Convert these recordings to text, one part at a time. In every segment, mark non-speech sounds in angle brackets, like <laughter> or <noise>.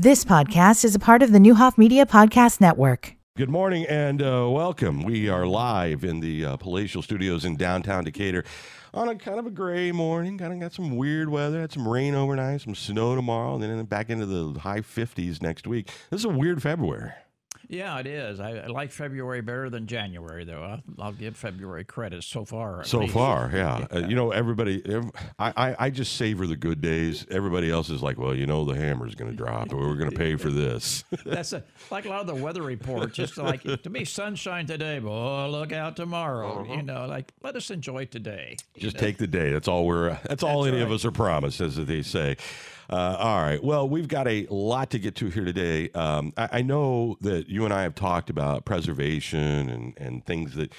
This podcast is a part of the Neuhoff Media Podcast Network. Good morning and uh, welcome. We are live in the uh, Palatial Studios in downtown Decatur on a kind of a gray morning. Kind of got some weird weather. Had some rain overnight, some snow tomorrow, and then back into the high 50s next week. This is a weird February. Yeah, it is. I, I like February better than January, though. I'll, I'll give February credit so far. So least. far, yeah. <laughs> Uh, you know, everybody, ev- I, I, I just savor the good days. Everybody else is like, well, you know, the hammer's going to drop, or we're going to pay for this. <laughs> That's a, like a lot of the weather reports. Just like to me, sunshine today, but oh, look out tomorrow. You know, like let us enjoy today. Uh-huh. Just take the day. That's all we're. That's all That's any of us are promised, as they say. Uh, all right. Well, we've got a lot to get to here today. Um, I, I know that you and I have talked about preservation and and things that.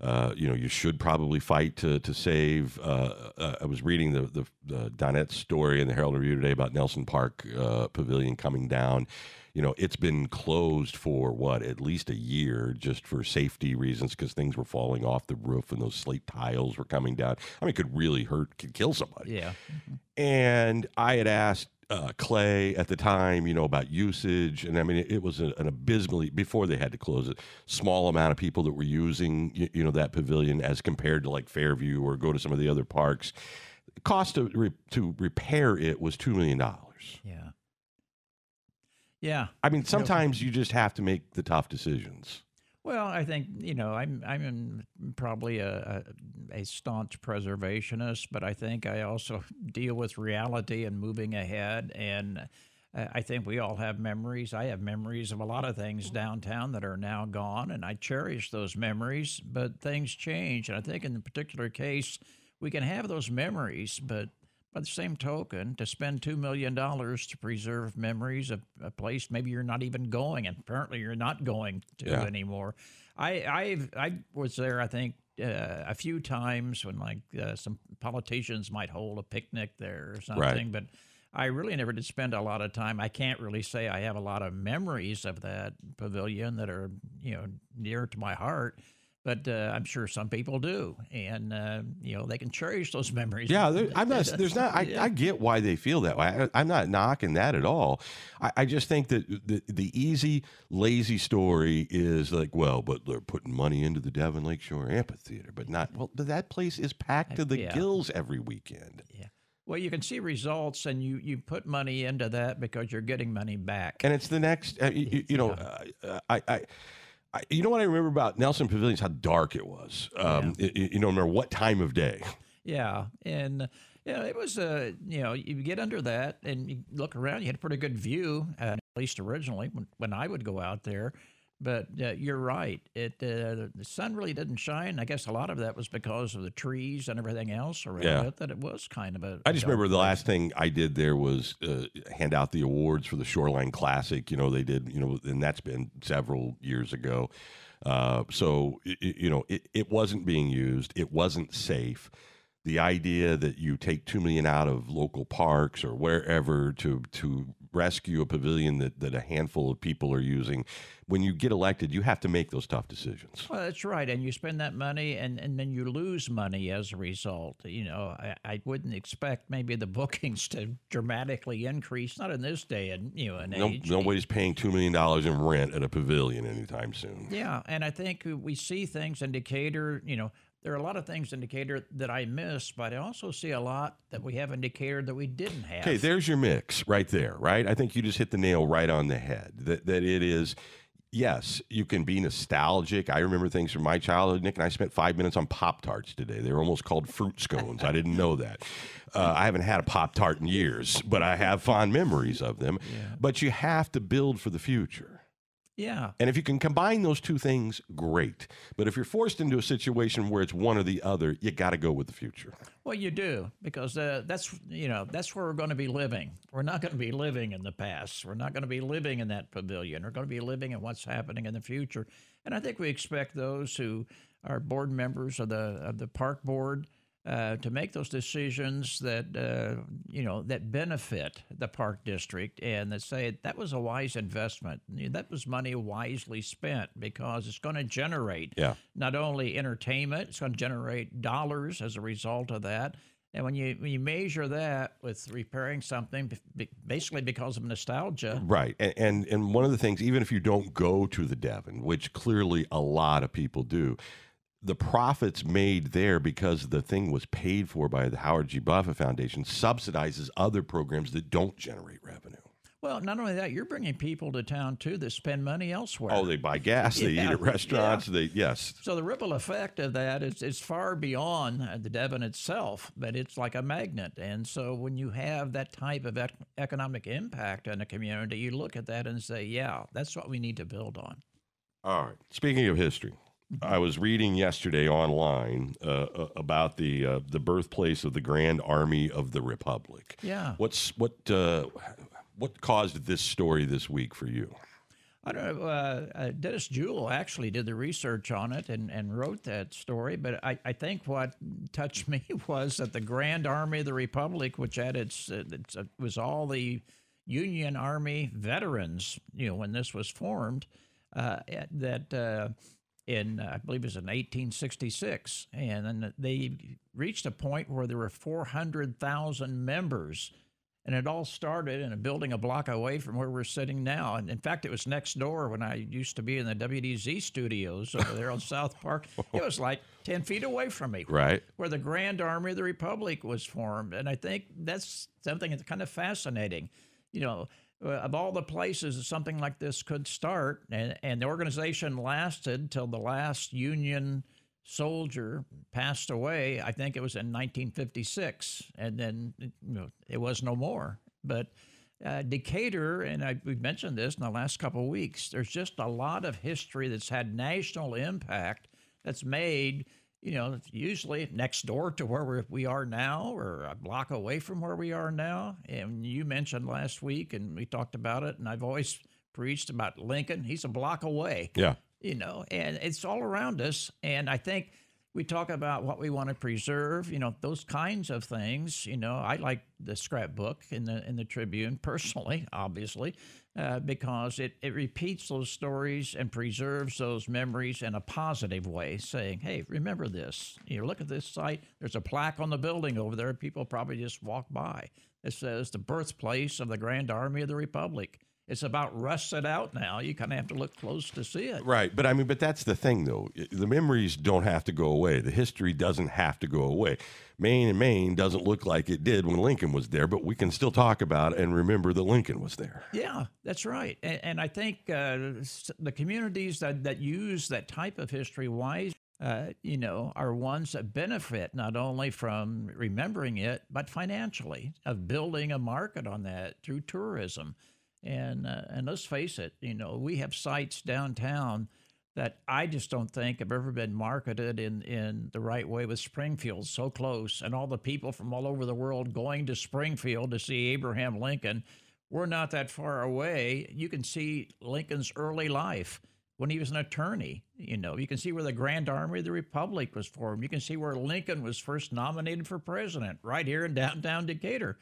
Uh, you know, you should probably fight to to save. Uh, uh, I was reading the, the the Donette story in the Herald Review today about Nelson Park uh, Pavilion coming down. You know, it's been closed for what at least a year, just for safety reasons, because things were falling off the roof and those slate tiles were coming down. I mean, it could really hurt, could kill somebody. Yeah. And I had asked uh, Clay at the time, you know, about usage, and I mean, it, it was a, an abysmally before they had to close it, small amount of people that were using, you, you know, that pavilion as compared to like Fairview or go to some of the other parks. Cost to re- to repair it was two million dollars. Yeah. Yeah. I mean, sometimes you just have to make the tough decisions. Well, I think you know I'm I'm probably a, a a staunch preservationist, but I think I also <laughs> deal with reality and moving ahead. And uh, I think we all have memories. I have memories of a lot of things downtown that are now gone, and I cherish those memories. But things change, and I think in the particular case, we can have those memories, but by the same token, to spend $2 million to preserve memories of a place maybe you're not even going, and apparently you're not going to Yeah. anymore. I, I've, I was there, I think, uh, a few times when like uh, some politicians might hold a picnic there or something, but I really never did spend a lot of time. I can't really say I have a lot of memories of that pavilion that are, you know, near to my heart. But uh, I'm sure some people do, and uh, you know they can cherish those memories. Yeah, <laughs> I'm not. There's not. I. I get why they feel that way. I, I'm not knocking that at all. I, I just think that the the easy, lazy story is like, well, but they're putting money into the Devon Lakeshore Amphitheater, but not. Well, but that place is packed to the Yeah. gills every weekend. Yeah. Well, you can see results, and you you put money into that because you're getting money back. and it's the next. Uh, you, you know, uh, I, I, I, you know what I remember about Nelson Pavilion is how dark it was. Um, y- y- you know, no matter what time of day. Yeah, and yeah, it was uh, you know you get under that and you look around, you had a pretty good view, uh, at least originally when, when I would go out there. But uh, you're right, it uh, the sun really didn't shine. I guess a lot of that was because of the trees and everything else around Yeah. it. That it was kind of a. I just remember the last thing I did there was uh, hand out the awards for the Shoreline Classic. You know, they did, you know, and that's been several years ago. Uh, so, i i- you know, it, it wasn't being used, it wasn't safe. The idea that you take two million out of local parks or wherever to to rescue a pavilion that, that a handful of people are using, when you get elected, you have to make those tough decisions. Well, that's right. And you spend that money and, and then you lose money as a result. You know, I, I wouldn't expect maybe the <laughs> bookings to dramatically increase, not in this day and, you know, and No, age. nobody's paying two million dollars in rent at a pavilion anytime soon. Yeah. And I think we see things in Decatur, you know, there are a lot of things in Decatur that I miss, but I also see a lot that we have in Decatur that we didn't have. Okay, there's your mix right there, right? I think you just hit the nail right on the head. That that it is yes, you can be nostalgic. I remember things from my childhood. Nick and I spent five minutes on Pop Tarts today. They were almost called fruit scones. I didn't know that. Uh, I haven't had a Pop Tart in years, but I have fond memories of them. But you have to build for the future. Yeah. And if you can combine those two things, great. But if you're forced into a situation where it's one or the other, you got to go with the future. Well, you do because uh, that's you know that's where we're going to be living. We're not going to be living in the past. We're not going to be living in that pavilion. We're going to be living in what's happening in the future. And I think we expect those who are board members of the of the park board uh, to make those decisions that uh, you know that benefit the park district and that say that was a wise investment. That was money wisely spent because it's going to generate Yeah. not only entertainment, it's going to generate dollars as a result of that. And when you when you measure that with repairing something, basically because of nostalgia, Right. And, and and one of the things, even if you don't go to the Devon, which clearly a lot of people do, the profits made there because the thing was paid for by the Howard G. Buffett Foundation subsidizes other programs that don't generate revenue. well, not only that, you're bringing people to town too that spend money elsewhere. Oh, they buy gas, they Yeah, eat at restaurants, they yes. So the ripple effect of that is, is far beyond uh, the Devon itself, but it's like a magnet. And so when you have that type of ec- economic impact on a community, you look at that and say, yeah, that's what we need to build on. All right. Speaking of history, I was reading yesterday online uh, about the uh, the birthplace of the Grand Army of the Republic. Yeah. What's what uh, what caused this story this week for you? I don't know. Uh, uh, Dennis Jewell actually did the research on it and, and wrote that story. But I, I think what touched <laughs> me was that the Grand Army of the Republic, which had its, uh, its uh, was all the Union Army veterans, you know, when this was formed, uh, that uh, in I believe it was in 1866, and then they reached a point where there were 400,000 members and it all started in a building a block away from where we're sitting now. And in fact, it was next door when I used to be in the WDZ studios over there on <laughs> South Park. It was like 10 feet away from me, Right. where the Grand Army of the Republic was formed. And I think that's something that's kind of fascinating. You know, of all the places that something like this could start, and, and the organization lasted till the last Union soldier passed away. I think it was in 1956, and then you know, it was no more. But uh, Decatur, and I, we've mentioned this in the last couple of weeks, there's just a lot of history that's had national impact that's made, you know, usually next door to where we are now or a block away from where we are now. And you mentioned last week, and we talked about it, and I've always preached about Lincoln. He's a block away Yeah. you know, and it's all around us. And I think we talk about what we want to preserve, you know, those kinds of things. You know, I like the scrapbook in the in the Tribune <laughs> personally, obviously, uh, because it it repeats those stories and preserves those memories in a positive way, saying, "Hey, remember this. You know, look at this site. There's a plaque on the building over there. People probably just walk by. It says the birthplace of the Grand Army of the Republic." It's about rusted out now. You kind of have to look close to see it. Right, but I mean, but that's the thing, though. The memories don't have to go away. The history doesn't have to go away. Main and Main doesn't look like it did when Lincoln was there, but we can still talk about and remember that Lincoln was there. Yeah, that's right. And, and I think uh, the communities that, that use that type of history wise, uh, you know, are ones that benefit not only from remembering it, but financially, of building a market on that through tourism. And, uh, and let's face it, you know, we have sites downtown that I just don't think have ever been marketed in, in the right way with Springfield so close and all the people from all over the world going to Springfield to see Abraham Lincoln. We're not that far away. You can see Lincoln's early life when he was an attorney. You know, you can see where the Grand Army of the Republic was formed. You can see where Lincoln was first nominated for president right here in downtown Decatur.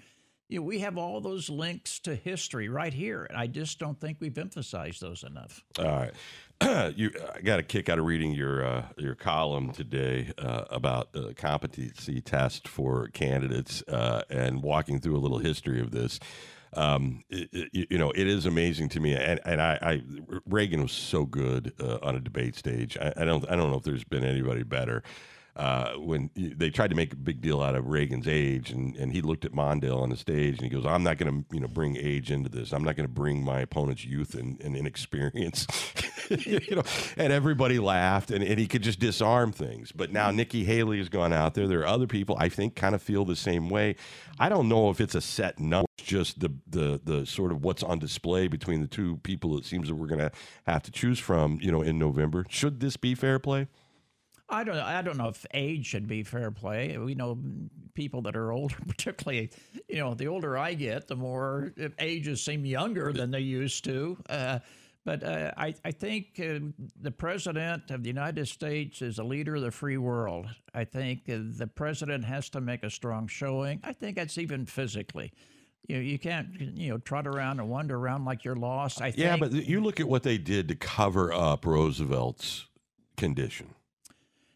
You know, we have all those links to history right here, and I just don't think we've emphasized those enough. All right. <clears throat> you, I got a kick out of reading your uh, your column today uh, about the competency test for candidates uh, and walking through a little history of this. Um, it, it- you know, it is amazing to me, and, and I, I Reagan was so good uh, on a debate stage. I, I don't I don't know if there's been anybody better. Uh, when they tried to make a big deal out of Reagan's age, and, and he looked at Mondale on the stage, and he goes, "I'm not going to, you know, bring age into this. I'm not going to bring my opponent's youth and, and inexperience." <laughs> you know, and everybody laughed, and, and he could just disarm things. But now Nikki Haley has gone out there. There are other people I think kind of feel the same way. I don't know if it's a set number, it's just the the the sort of what's on display between the two people. It seems that we're going to have to choose from, you know, in November. Should this be fair play? I don't. know. I don't know if age should be fair play. We know people that are older, <laughs> particularly. You know, the older I get, the more ages seem younger than they used to. Uh, but uh, I, I think uh, the president of the United States is a leader of the free world. I think uh, the president has to make a strong showing. I think that's even physically. You know, you can't you know trot around and wander around like you're lost. I think. Yeah, but you look at what they did to cover up Roosevelt's condition.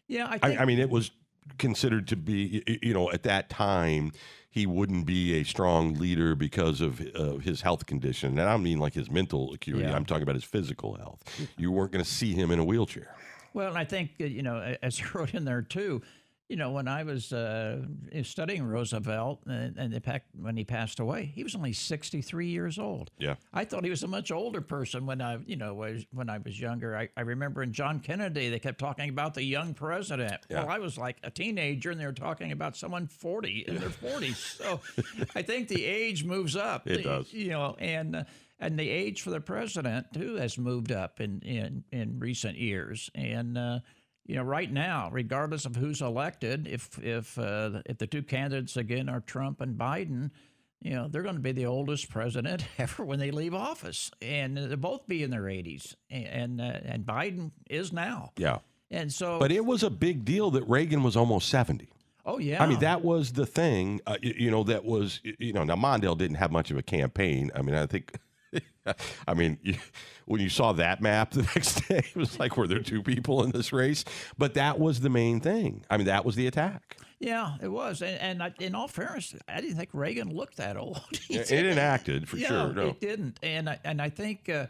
Yeah, I I, think I mean, it was considered to be, you know, at that time, he wouldn't be a strong leader because of uh, his health condition. And I don't mean like his mental acuity, Yeah. I'm talking about his physical health. <laughs> You weren't going to see him in a wheelchair. Well, and I think you know, as you <laughs> wrote in there too, you know, when I was uh, studying Roosevelt, and, and the fact when he passed away, he was only sixty-three years old. Yeah. I thought he was a much older person when I, you know, was when I was younger. I, I remember in John Kennedy, they kept talking about the young president. Well, I was like a teenager, and they were talking about someone forty in their <laughs> forties. So, I think the age moves up. It does. You know, and. Uh, and the age for the president too has moved up in in, in recent years. And uh, you know, right now, regardless of who's elected, if if uh, if the two candidates again are Trump and Biden, you know, they're going to be the oldest president <laughs> ever when they leave office, and they'll both be in their 80s. And uh, and Biden is now. Yeah. And so, But it was a big deal that Reagan was almost 70. oh yeah, I mean, that was the thing, uh, y- you know, that was, you know, now Mondale didn't have much of a campaign. I mean, I think, <laughs> I mean, you, when you saw that map the <laughs> next day, it was like, were there two people in this race? But that was the main thing. I mean, that was the attack. yeah, it was. And, and I, in all fairness, I didn't think Reagan looked that old. <laughs> It, enacted for yeah, sure. No. it didn't, and I, and I think uh,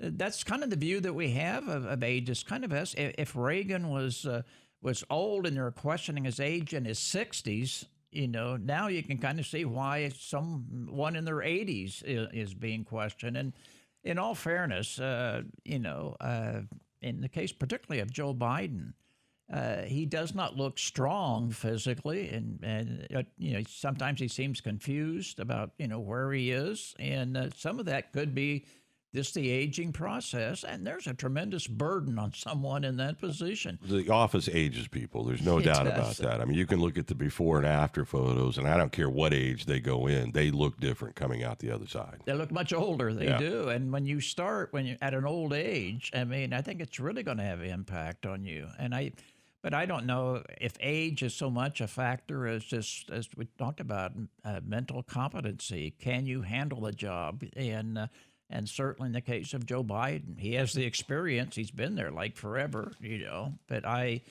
that's kind of the view that we have of, of age. Is kind of us. If, Reagan was uh, was old and they're questioning his age in his sixties, you know, now you can kind of see why someone in their eighties is, is being questioned. And in all fairness, uh, you know, uh, in the case particularly of Joe Biden. Uh, he does not look strong physically, and and uh, you know sometimes he seems confused about you know where he is, and uh, some of that could be just the aging process. And there's a tremendous burden on someone in that position. The office ages people. There's no <laughs> It doubt about that. I mean, you can look at the before and after photos, and I don't care what age they go in, they look different coming out the other side. They look much older. They Yeah. do. And when you start when you're at an old age, I mean, I think it's really going to have impact on you. And I, but I don't know if age is so much a factor as just as we talked about uh, mental competency. Can you handle the job? And uh, and certainly in the case of Joe Biden, he has the experience. He's been there like forever, you know. But I.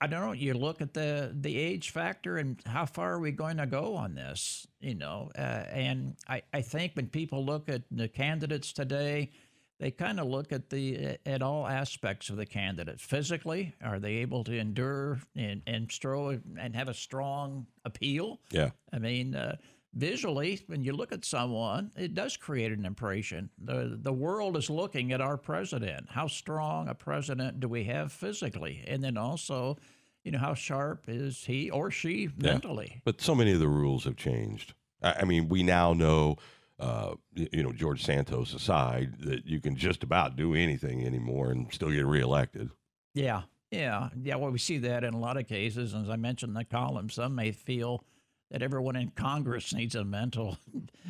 I don't know. You look at the the age factor and how far are we going to go on this? You know, uh, and I, I think when people look at the candidates today, they kind of look at the at all aspects of the candidate. Physically, are they able to endure and and stro and have a strong appeal? Yeah. I mean, uh, visually, when you look at someone, it does create an impression. the The world is looking at our president. How strong a president do we have physically, and then also, you know, how sharp is he or she mentally? But so many of the rules have changed. I, I mean, we now know, uh, you know, George Santos aside, that you can just about do anything anymore and still get reelected. Yeah, yeah, yeah. Well, we see that in a lot of cases. As I mentioned in the column, some may feel that everyone in Congress needs a mental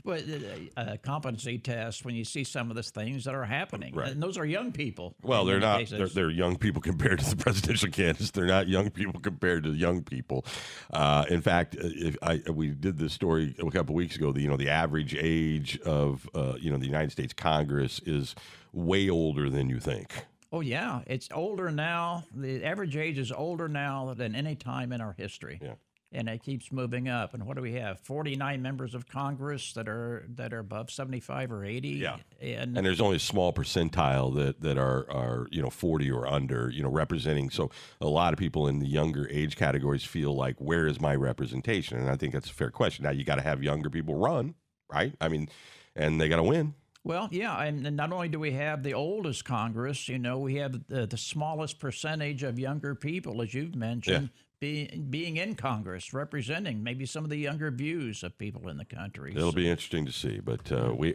<laughs> uh, competency test when you see some of the things that are happening. Right. And those are young people. Well, they're not. They're, they're young people <laughs> compared to the presidential candidates. They're not young people compared to young people. Uh, in fact, if I we did this story a couple weeks ago. The, you know, the average age of uh, you know the United States Congress is way older than you think. Oh yeah, it's older now. The average age is older now than any time in our history. Yeah. And it keeps moving up. And what do we have? Forty nine members of Congress that are that are above seventy five or eighty. Yeah. And, and there's only a small percentile that that are are you know 40 or under you know representing so a lot of people in the younger age categories feel like where is my representation and i think that's a fair question now you got to have younger people run right i mean and they got to win Well, yeah, and not only do we have the oldest Congress, you know, we have the, the smallest percentage of younger people, as you've mentioned, being being in Congress, representing maybe some of the younger views of people in the country. it'll be interesting to see but uh, we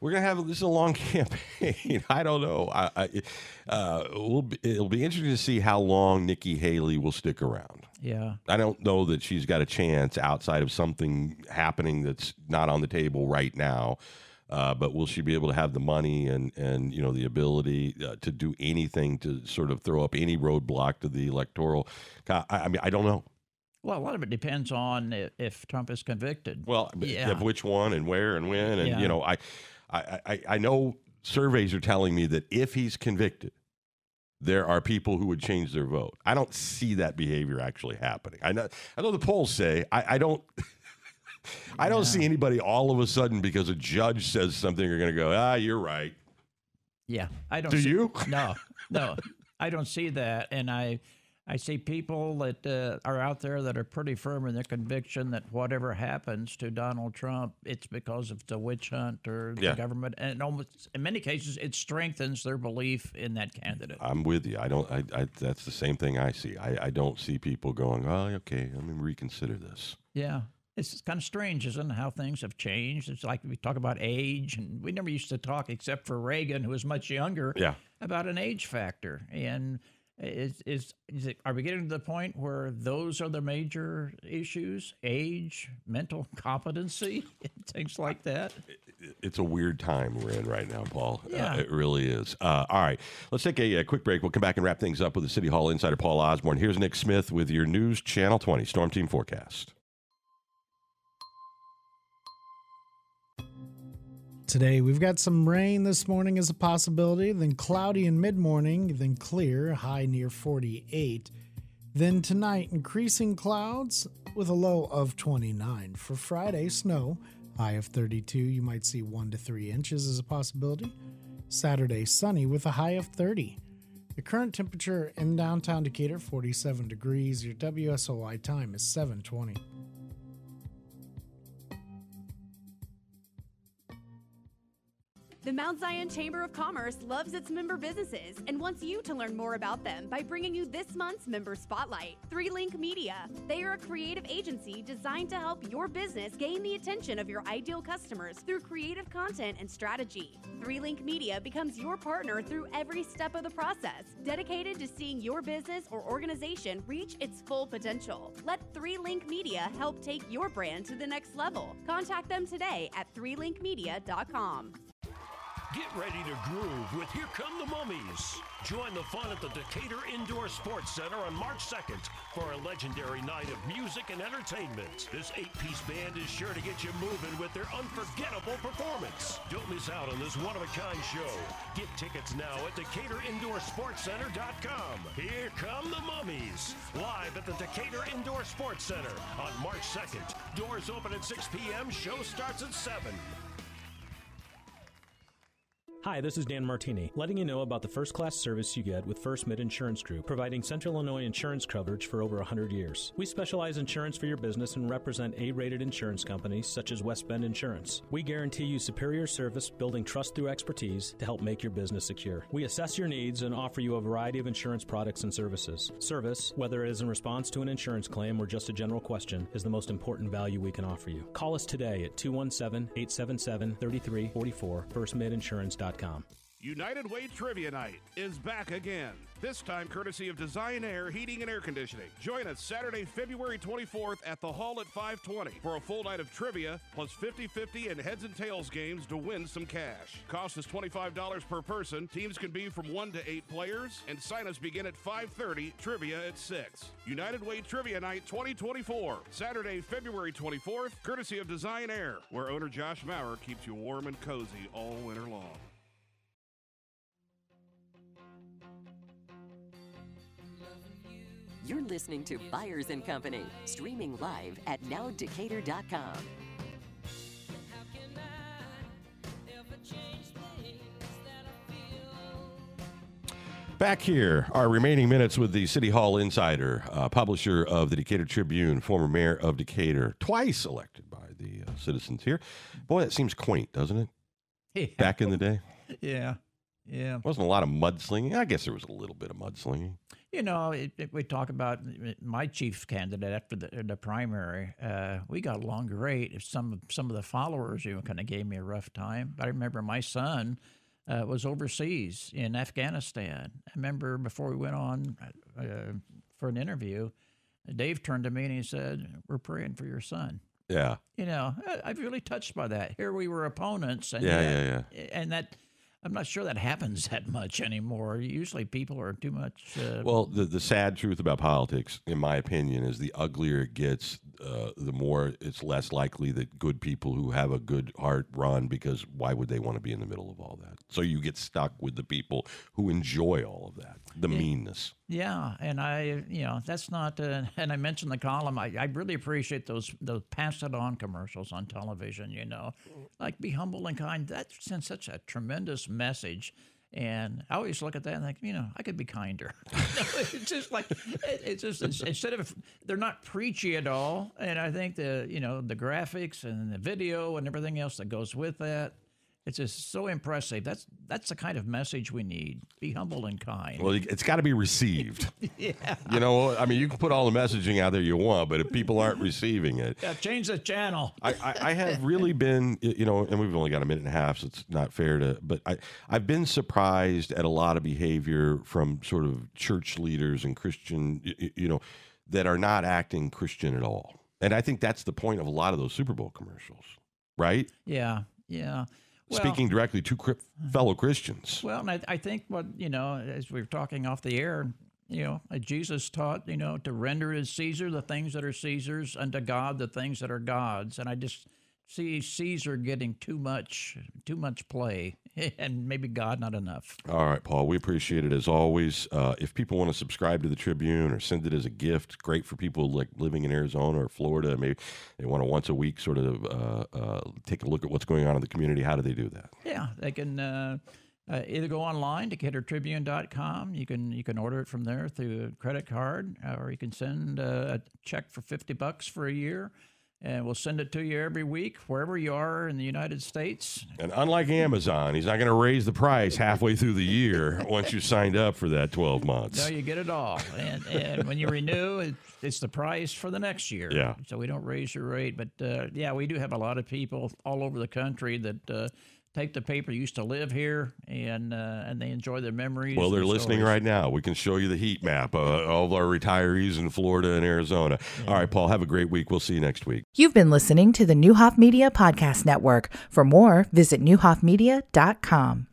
we're gonna have this is a long <laughs> campaign. I don't know. I, I uh, we'll be, it'll be interesting to see how long Nikki Haley will stick around. yeah, I don't know that she's got a chance outside of something happening that's not on the table right now. Uh, but will she be able to have the money and and you know the ability uh, to do anything to sort of throw up any roadblock to the electoral? I, I mean, I don't know. Well, a lot of it depends on i- if Trump is convicted. Well, Yeah. of which one and where and when and Yeah. you know, I, I I I know surveys are telling me that if he's convicted, there are people who would change their vote. I don't see that behavior actually happening. I know, I know the polls say I, I don't. <laughs> I don't see anybody all of a sudden because a judge says something, you're going to go, ah, you're right. Yeah, I don't. Do see, you? <laughs> No, no, I don't see that, and I, I see people that uh, are out there that are pretty firm in their conviction that whatever happens to Donald Trump, it's because of the witch hunt or the Yeah. government, and almost in many cases, it strengthens their belief in that candidate. I'm with you. I don't. I, I that's the same thing I see. I, I don't see people going, oh, okay, let me reconsider this. Yeah. It's kind of strange, isn't it, how things have changed? It's like we talk about age, and we never used to talk, except for Reagan, who was much younger, Yeah. about an age factor. And is, is, is it, are we getting to the point where those are the major issues? Age, mental <laughs> competency, <laughs> things like that? It's a weird time we're in right now, Paul. Yeah. Uh, it really is. Uh, all right, let's take a, a quick break. We'll come back and wrap things up with the City Hall insider Paul Osborne. Here's Nick Smith with your News Channel 20 Storm Team forecast. Today, we've got some rain this morning as a possibility, then cloudy in mid morning, then clear, high near 48. Then tonight, increasing clouds with a low of 29. For Friday, snow, high of 32. You might see 1 to 3 inches as a possibility. Saturday, sunny with a high of 30. The current temperature in downtown Decatur, 47 degrees. Your WSOY time is 720. The Mount Zion Chamber of Commerce loves its member businesses and wants you to learn more about them by bringing you this month's Member Spotlight. Three Link Media. They are a creative agency designed to help your business gain the attention of your ideal customers through creative content and strategy. Three Link Media becomes your partner through every step of the process, dedicated to seeing your business or organization reach its full potential. Let Three Link Media help take your brand to the next level. Contact them today at threelinkmedia.com. Get ready to groove with Here Come the Mummies. Join the fun at the Decatur Indoor Sports Center on March 2nd for a legendary night of music and entertainment. This eight piece band is sure to get you moving with their unforgettable performance. Don't miss out on this one of a kind show. Get tickets now at DecaturIndoorSportsCenter.com. Here come the Mummies. Live at the Decatur Indoor Sports Center on March 2nd. Doors open at 6 p.m., show starts at 7. Hi, this is Dan Martini, letting you know about the first class service you get with First Mid Insurance Group, providing Central Illinois insurance coverage for over 100 years. We specialize insurance for your business and represent A rated insurance companies such as West Bend Insurance. We guarantee you superior service, building trust through expertise to help make your business secure. We assess your needs and offer you a variety of insurance products and services. Service, whether it is in response to an insurance claim or just a general question, is the most important value we can offer you. Call us today at 217 877 3344, firstmidinsurance.com. United Way Trivia Night is back again. This time courtesy of Design Air Heating and Air Conditioning. Join us Saturday, February 24th at the Hall at 520 for a full night of trivia plus 50-50 and heads and tails games to win some cash. Cost is $25 per person. Teams can be from 1 to 8 players and sign-ups begin at 5:30, trivia at 6. United Way Trivia Night 2024, Saturday, February 24th, courtesy of Design Air, where owner Josh Maurer keeps you warm and cozy all winter long. You're listening to Byers and Company, streaming live at nowdecatur.com. Back here, our remaining minutes with the City Hall Insider, uh, publisher of the Decatur Tribune, former mayor of Decatur, twice elected by the uh, citizens here. Boy, that seems quaint, doesn't it? <laughs> Yeah. Back in the day, Yeah. Yeah. wasn't a lot of mudslinging. I guess there was a little bit of mudslinging. You know, it, it- we talk about my chief candidate after the, the primary. Uh, we got along great. Some of- some of the followers, you know, kind of gave me a rough time. I remember my son uh, was overseas in Afghanistan. I remember before we went on uh, for an interview, Dave turned to me and he said, "We're praying for your son." Yeah, You know, I, I'm really touched by that. Here we were opponents, and Yeah, yet- yeah, and that. I'm not sure that happens <laughs> that much anymore. Usually, people are too much. Uh, Well, the the sad truth about politics, in my opinion, is the uglier it gets, uh, the more it's less likely that good people who have a good heart run because why would they want to be in the middle of all that? So you get stuck with the people who enjoy all of that, the meanness. Yeah, and I, you know, that's not. Uh, <laughs> and I mentioned the column. I, I really appreciate those those pass it on commercials on television. You know, like be humble and kind. That sends such a tremendous message. And I always look at that and think, you know, I could be kinder. <laughs> it's just like it, it's just it's, instead of they're not preachy at all. And I think the you know the graphics and the video and everything else that goes with that. It's just so impressive. That's that's the kind of message we need. Be humble and kind. Well, it's got to be received. <laughs> yeah. You know, I mean, you can put all the messaging out there you want, but if people aren't receiving it, yeah, change the channel. I, I, I have really been, you know, and we've only got a minute and a half, so it's not fair to. But I, I've been surprised at a lot of behavior from sort of church leaders and Christian, you, you know, that are not acting Christian at all. And I think that's the point of a lot of those Super Bowl commercials, right? Yeah, yeah. Well, speaking directly to fellow Christians. Well, and I, I, think what you know, as we were talking off the air, you know, uh, Jesus taught you know to render to Caesar the things that are Caesar's, and to God the things that are God's. And I just see Caesar getting too much, too much play, <laughs> and maybe God not enough. All right, Paul, we appreciate it as always. Uh, if people want to subscribe to the Tribune or send it as a gift, great for people like living in Arizona or Florida. Maybe they want to once a week sort of uh, uh, take a look at what's going on in the community. How do they do that? Yeah, they can. Uh, uh, either go online to DecaturTribune.com. You can you can order it from there through a credit card, or you can send a check for fifty bucks for a year and we'll send it to you every week wherever you are in the United States. And unlike Amazon, he's not going to raise the price halfway through the year <laughs> once you signed up for that 12 months. No, you get it all. And, and when you renew, it's the price for the next year. Yeah. So we don't raise your rate. But uh, yeah, we do have a lot of people all over the country that. Uh, take the paper used to live here and uh, and they enjoy their memories. Well, they're listening stories. right now. We can show you the heat map uh, of all of our retirees in Florida and Arizona. Yeah. All right, Paul, have a great week. We'll see you next week. You've been listening to the Neuhoff Media Podcast Network. For more, visit neuhoffmedia.com.